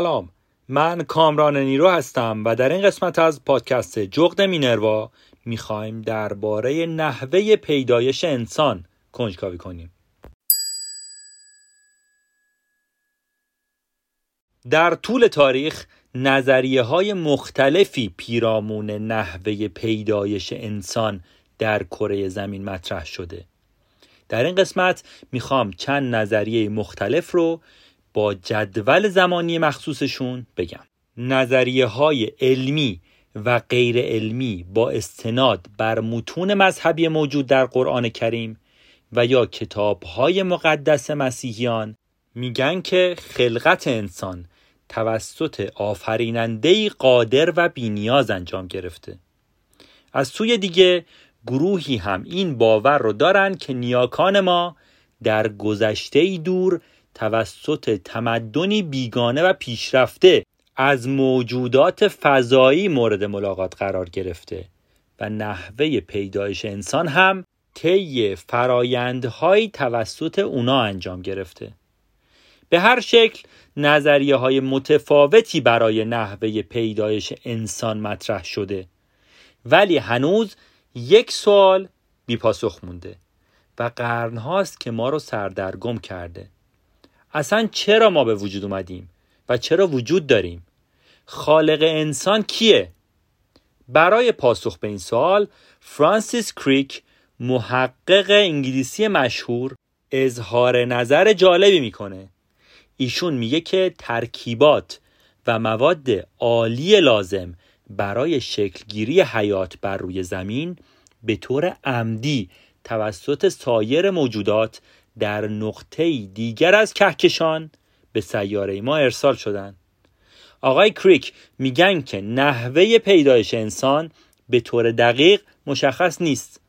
سلام. من کامران نیرو هستم و در این قسمت از پادکست جغد مینروا می‌خوایم درباره نحوه پیدایش انسان کنجکاوی کنیم. در طول تاریخ نظریه های مختلفی پیرامون نحوه پیدایش انسان در کره زمین مطرح شده. در این قسمت می‌خوام چند نظریه مختلف رو با جدول زمانی مخصوصشون بگم. نظریه های علمی و غیر علمی با استناد بر متون مذهبی موجود در قرآن کریم و یا کتاب های مقدس مسیحیان میگن که خلقت انسان توسط آفریننده قادر و بینیاز انجام گرفته. از سوی دیگه گروهی هم این باور رو دارن که نیاکان ما در گذشته دور توسط تمدنی بیگانه و پیشرفته از موجودات فضایی مورد ملاقات قرار گرفته و نحوه پیدایش انسان هم طی فرایندهایی توسط اونا انجام گرفته. به هر شکل نظریه های متفاوتی برای نحوه پیدایش انسان مطرح شده. ولی هنوز یک سوال بی پاسخ مونده و قرن هاست که ما رو سردرگم کرده. اصلا چرا ما به وجود اومدیم و چرا وجود داریم؟ خالق انسان کیه؟ برای پاسخ به این سوال فرانسیس کریک محقق انگلیسی مشهور اظهار نظر جالبی می‌کنه. ایشون میگه که ترکیبات و مواد عالی لازم برای شکلگیری حیات بر روی زمین به طور عمدی توسط سایر موجودات در نقطه دیگر از کهکشان به سیاره ما ارسال شدند. آقای کریک میگن که نحوه پیدایش انسان به طور دقیق مشخص نیست.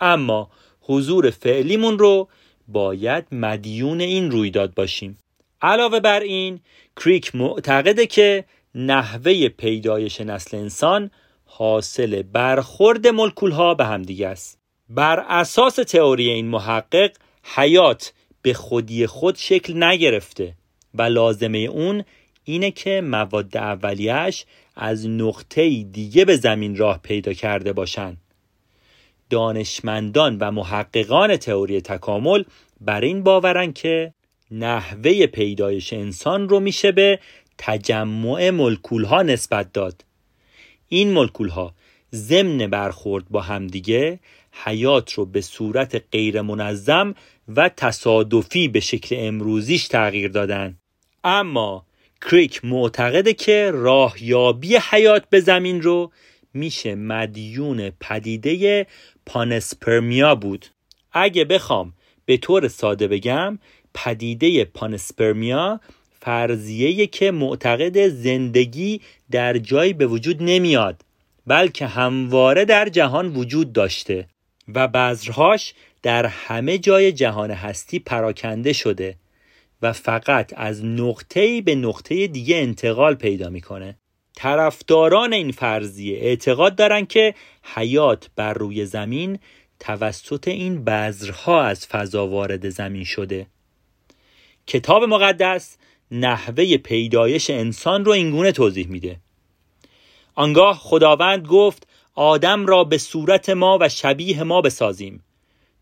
اما حضور فعلیمون رو باید مدیون این رویداد باشیم. علاوه بر این کریک معتقده که نحوه پیدایش نسل انسان حاصل برخورد ملکول ها به همدیگه است. بر اساس تئوری این محقق حیات به خودی خود شکل نگرفته و لازمه اون اینه که مواد اولیش از نقطه دیگه به زمین راه پیدا کرده باشند. دانشمندان و محققان تئوری تکامل بر این باورن که نحوه پیدایش انسان رو میشه به تجمع ملکول ها نسبت داد این ملکول ها ضمن برخورد با همدیگه حیات رو به صورت غیر منظم و تصادفی به شکل امروزیش تغییر دادن. اما کریک معتقده که راهیابی حیات به زمین رو میشه مدیون پدیده پانسپرمیا بود. اگه بخوام به طور ساده بگم پدیده پانسپرمیا فرضیه که معتقد زندگی در جایی به وجود نمیاد. بلکه همواره در جهان وجود داشته و بذرهاش در همه جای جهان هستی پراکنده شده و فقط از نقطه‌ای به نقطه دیگه انتقال پیدا می‌کنه. طرفداران این فرضیه اعتقاد دارن که حیات بر روی زمین توسط این بذرها از فضا وارد زمین شده. کتاب مقدس نحوه پیدایش انسان رو اینگونه توضیح میده. آنگاه خداوند گفت آدم را به صورت ما و شبیه ما بسازیم.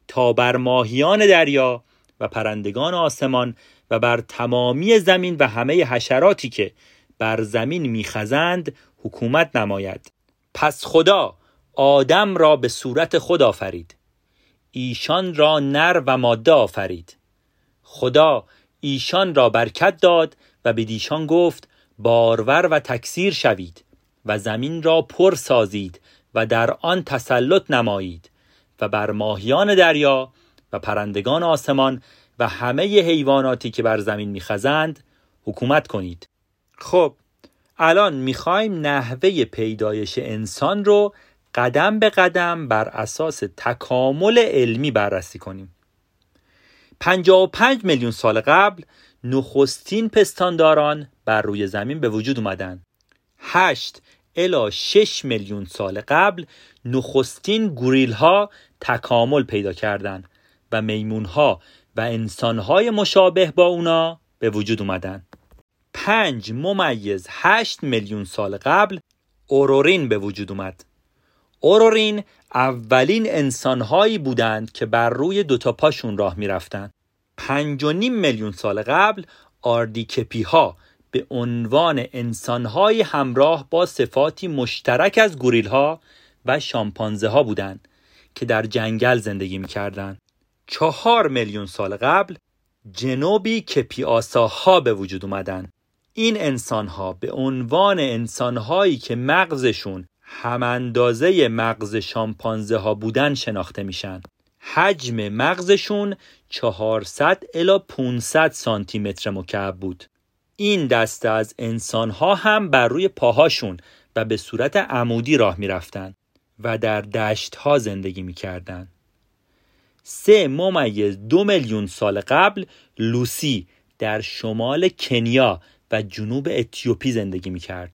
تا بر ماهیان دریا و پرندگان آسمان و بر تمامی زمین و همه حشراتی که بر زمین میخزند حکومت نماید. پس خدا آدم را به صورت خود آفرید. ایشان را نر و ماده آفرید. خدا ایشان را برکت داد و به دیشان گفت بارور و تکثیر شوید. و زمین را پر سازید و در آن تسلط نمایید و بر ماهیان دریا و پرندگان آسمان و همه حیواناتی که بر زمین میخزند حکومت کنید. خب الان می‌خوایم نحوه پیدایش انسان رو قدم به قدم بر اساس تکامل علمی بررسی کنیم. 55 میلیون سال قبل نخستین پستانداران بر روی زمین به وجود اومدن. 8 الا 6 میلیون سال قبل نخستین گوریل ها تکامل پیدا کردند و میمون ها و انسان های مشابه با اونا به وجود اومدن. پنج ممیز هشت میلیون سال قبل اورورین به وجود اومد. اورورین اولین انسانهایی بودند که بر روی دوتا پاشون راه می‌رفتند. پنج و نیم میلیون سال قبل آردیکپی ها به عنوان انسانهایی همراه با صفاتی مشترک از گوریل ها و شامپانزه ها بودند که در جنگل زندگی می‌کردند. چهار میلیون سال قبل جنوبی کپی ها به وجود اومدن این انسان ها به عنوان انسان هایی که مغزشون هم اندازه مغز شامپانزه ها بودن شناخته میشن. حجم مغزشون 400 الا 500 سانتی متر مکعب بود. این دسته از انسان ها هم بر روی پاهاشون و به صورت عمودی راه می‌رفتن و در دشت ها زندگی می‌کردن سه ممیز دو میلیون سال قبل لوسی در شمال کنیا و جنوب اتیوپی زندگی می‌کرد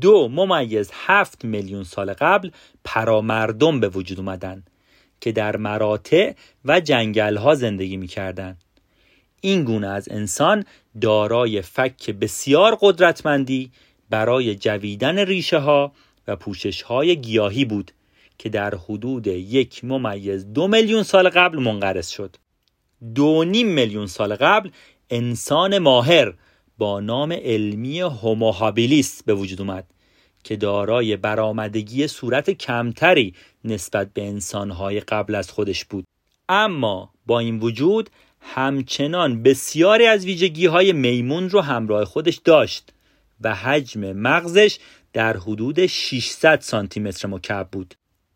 دو ممیز هفت میلیون سال قبل پرامردم به وجود اومدن که در مراتع و جنگل ها زندگی می‌کردند. این گونه از انسان دارای فک بسیار قدرتمندی برای جویدن ریشه ها و پوشش های گیاهی بود که در حدود یک ممیز دو میلیون سال قبل منقرض شد. دو نیم میلیون سال قبل انسان ماهر با نام علمی هوموهابیلیس به وجود اومد که دارای برآمدگی صورت کمتری نسبت به انسانهای قبل از خودش بود. اما با این وجود همچنان بسیاری از ویژگی های میمون رو همراه خودش داشت و حجم مغزش در حدود 600 سانتی متر مکعب بود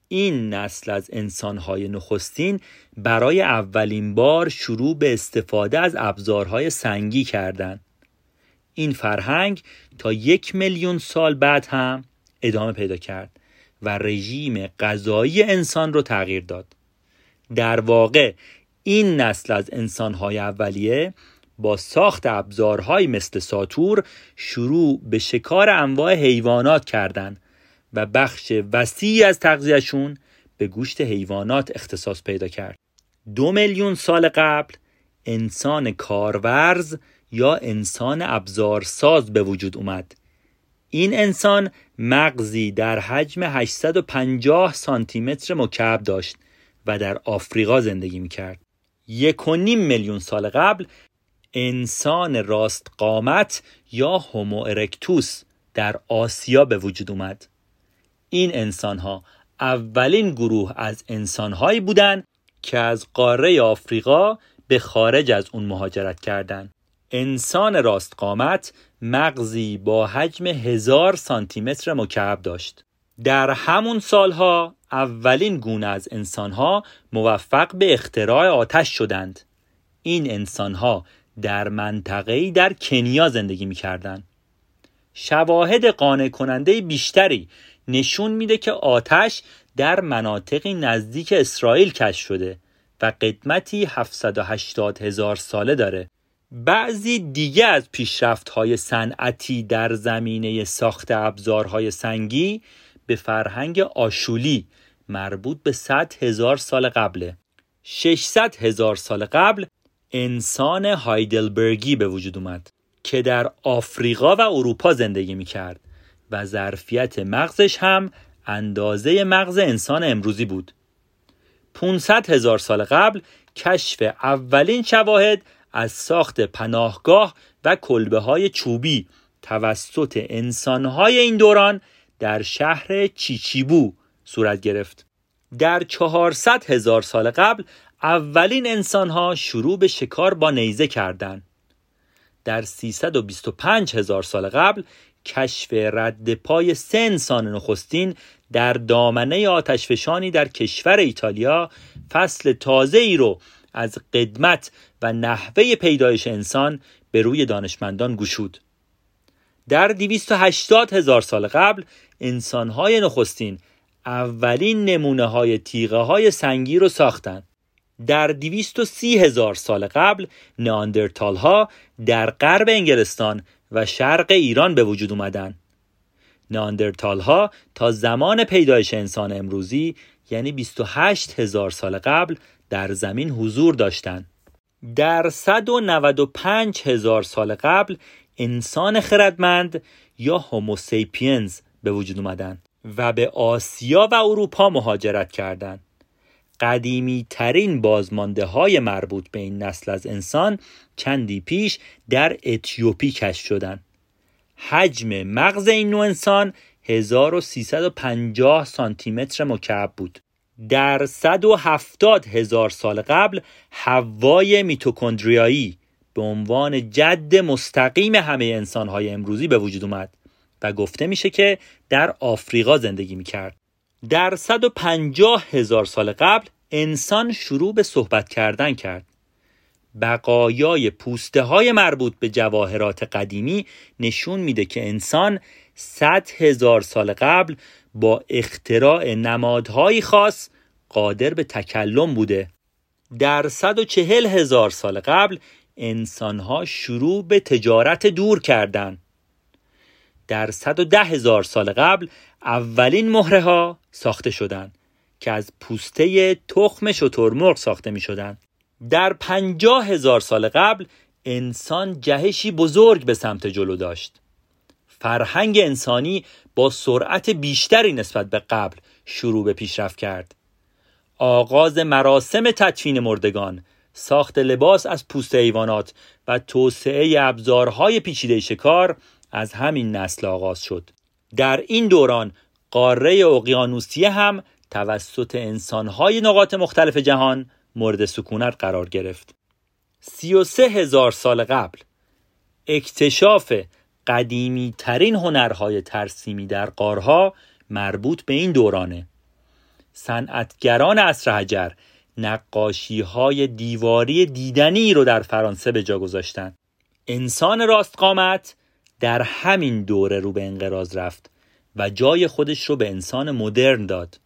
این نسل از انسانهای نخستین برای اولین بار شروع به استفاده از ابزارهای سنگی کردند. این فرهنگ تا یک میلیون سال بعد هم ادامه پیدا کرد و رژیم غذایی انسان رو تغییر داد. در واقع این نسل از انسانهای اولیه با ساخت ابزارهایی مثل ساتور شروع به شکار انواع حیوانات کردند و بخش وسیعی از تغذیهشون به گوشت حیوانات اختصاص پیدا کرد. دو میلیون سال قبل انسان کارورز یا انسان ابزارساز به وجود اومد. این انسان مغزی در حجم 850 سانتی متر مکعب داشت و در آفریقا زندگی می‌کرد. یک و نیم میلیون سال قبل انسان راست قامت یا هومو ارکتوس در آسیا به وجود اومد این انسان ها اولین گروه از انسان هایی بودند که از قاره آفریقا به خارج از اون مهاجرت کردند. انسان راست قامت مغزی با حجم هزار سانتیمتر مکعب داشت. در همون سالها اولین گونه از انسانها موفق به اختراع آتش شدند. این انسانها در منطقه‌ای در کنیا زندگی می کردن. شواهد قانع کننده بیشتری نشون میده که آتش در مناطقی نزدیک اسرائیل کشف شده و قدمتی 780 هزار ساله داره بعضی دیگه از پیشرفت های صنعتی در زمینه ساخت ابزارهای سنگی به فرهنگ آشولی مربوط به 100 هزار سال قبله. 600 هزار سال قبل انسان هایدلبرگی به وجود اومد که در آفریقا و اروپا زندگی می کرد و ظرفیت مغزش هم اندازه مغز انسان امروزی بود. 500 هزار سال قبل کشف اولین شواهد از ساخت پناهگاه و کلبه های چوبی توسط انسانهای این دوران در شهر چیچیبو صورت گرفت. در 400 هزار سال قبل اولین انسانها شروع به شکار با نیزه کردند. در 325 هزار سال قبل کشف رد پای سه انسان نخستین در دامنه آتشفشانی در کشور ایتالیا فصل تازه ای رو از قدمت و نحوه پیدایش انسان به روی دانشمندان گشود. در 280 هزار سال قبل انسانهای نخستین اولین نمونه های تیغه های سنگی رو ساختند در 230 هزار سال قبل ناندرتال ها در غرب انگلستان و شرق ایران به وجود اومدن ناندرتال ها تا زمان پیدایش انسان امروزی یعنی 28 هزار سال قبل در زمین حضور داشتند. در 195 هزار سال قبل انسان خردمند یا هوموسیپینز به وجود اومدن و به آسیا و اروپا مهاجرت کردند. قدیمی ترین بازمانده های مربوط به این نسل از انسان چندی پیش در اتیوپی کشف شدند. حجم مغز این نوع انسان 1350 سانتی متر مکعب بود. در 170 هزار سال قبل هوای میتوکندریایی به عنوان جد مستقیم همه انسانهای امروزی به وجود اومد و گفته میشه که در آفریقا زندگی می‌کرد. در 150 هزار سال قبل انسان شروع به صحبت کردن کرد. بقایای پوسته های مربوط به جواهرات قدیمی نشون میده که انسان 100 هزار سال قبل با اختراع نمادهایی خاص قادر به تکلم بوده. در 140 هزار سال قبل انسانها شروع به تجارت دور کردند. در 110 هزار سال قبل اولین مهره ها ساخته شدند که از پوسته تخم شترمرغ ساخته می شدند. در 50 هزار سال قبل انسان جهشی بزرگ به سمت جلو داشت. فرهنگ انسانی با سرعت بیشتری نسبت به قبل شروع به پیشرفت کرد. آغاز مراسم تدفین مردگان، ساخت لباس از پوست حیوانات و توسعه ابزارهای پیچیده شکار از همین نسل آغاز شد. در این دوران قاره اقیانوسیه هم توسط انسانهای نقاط مختلف جهان مورد سکونت قرار گرفت. سی و سه هزار سال قبل اکتشاف قدیمی ترین هنرهای ترسیمی در قارها مربوط به این دورانه. صنعتگران عصر حجر نقاشی های دیواری دیدنی رو در فرانسه به جا گذاشتن. انسان راست قامت در همین دوره رو به انقراض رفت و جای خودش رو به انسان مدرن داد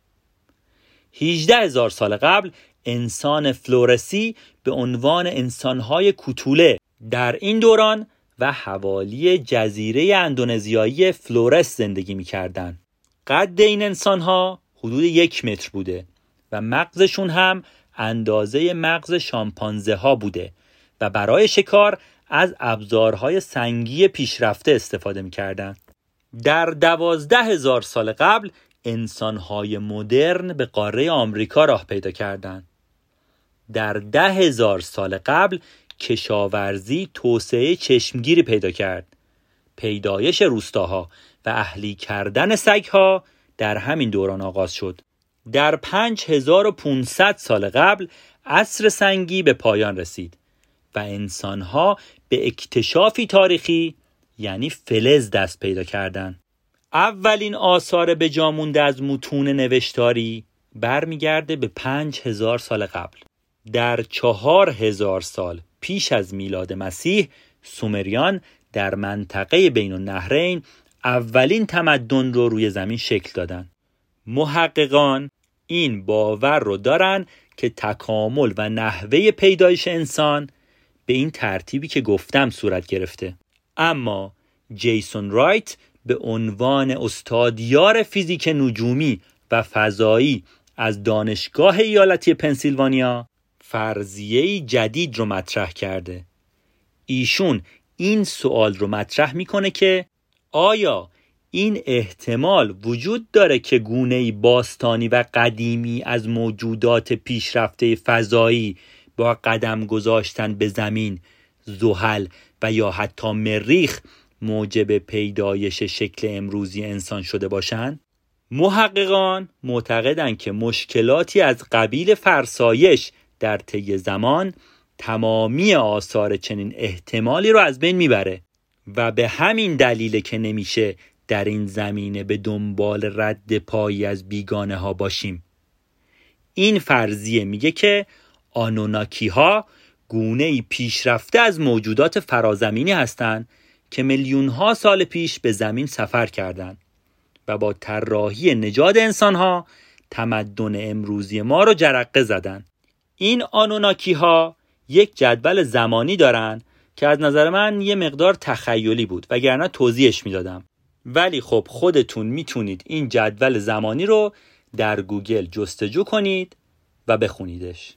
18 هزار سال قبل انسان فلورسی به عنوان انسانهای کوتوله در این دوران و حوالی جزیره اندونزیایی فلورس زندگی می کردن. قد این انسانها حدود یک متر بوده و مغزشون هم اندازه مغز شامپانزه ها بوده و برای شکار از ابزارهای سنگی پیشرفته استفاده می‌کردند. در دوازده هزار سال قبل انسانهای مدرن به قاره آمریکا راه پیدا کردند. در ده هزار سال قبل کشاورزی توسعه چشمگیری پیدا کرد. پیدایش روستاها و اهلی کردن سگها در همین دوران آغاز شد. در 5500 سال قبل عصر سنگی به پایان رسید و انسانها به اکتشافی تاریخی یعنی فلز دست پیدا کردند. اولین آثار به جامونده از متون نوشتاری برمیگرده به پنج هزار سال قبل در چهار هزار سال پیش از میلاد مسیح سومریان در منطقه بین النهرین اولین تمدن رو روی زمین شکل دادن محققان این باور رو دارن که تکامل و نحوه پیدایش انسان به این ترتیبی که گفتم صورت گرفته. اما جیسون رایت به عنوان استادیار فیزیک نجومی و فضایی از دانشگاه ایالتی پنسیلوانیا فرضیه جدید رو مطرح کرده. ایشون این سوال رو مطرح می‌کنه که آیا این احتمال وجود داره که گونه باستانی و قدیمی از موجودات پیشرفته فضایی با قدم گذاشتن به زمین زحل و یا حتی مریخ موجب پیدایش شکل امروزی انسان شده باشند؟ محققان معتقدند که مشکلاتی از قبیل فرسایش در طی زمان تمامی آثار چنین احتمالی رو از بین می‌بره و به همین دلیل که نمیشه در این زمینه به دنبال رد پایی از بیگانه ها باشیم. این فرضیه میگه که آنوناکی ها گونه پیشرفته از موجودات فرازمینی هستند که میلیون ها سال پیش به زمین سفر کردند و با طراحی نجات انسان ها تمدن امروزی ما رو جرقه زدن این آنوناکی ها یک جدول زمانی دارن که از نظر من یه مقدار تخیلی بود وگرنه توضیحش می‌دادم. ولی خب خودتون می‌تونید این جدول زمانی رو در گوگل جستجو کنید و بخونیدش.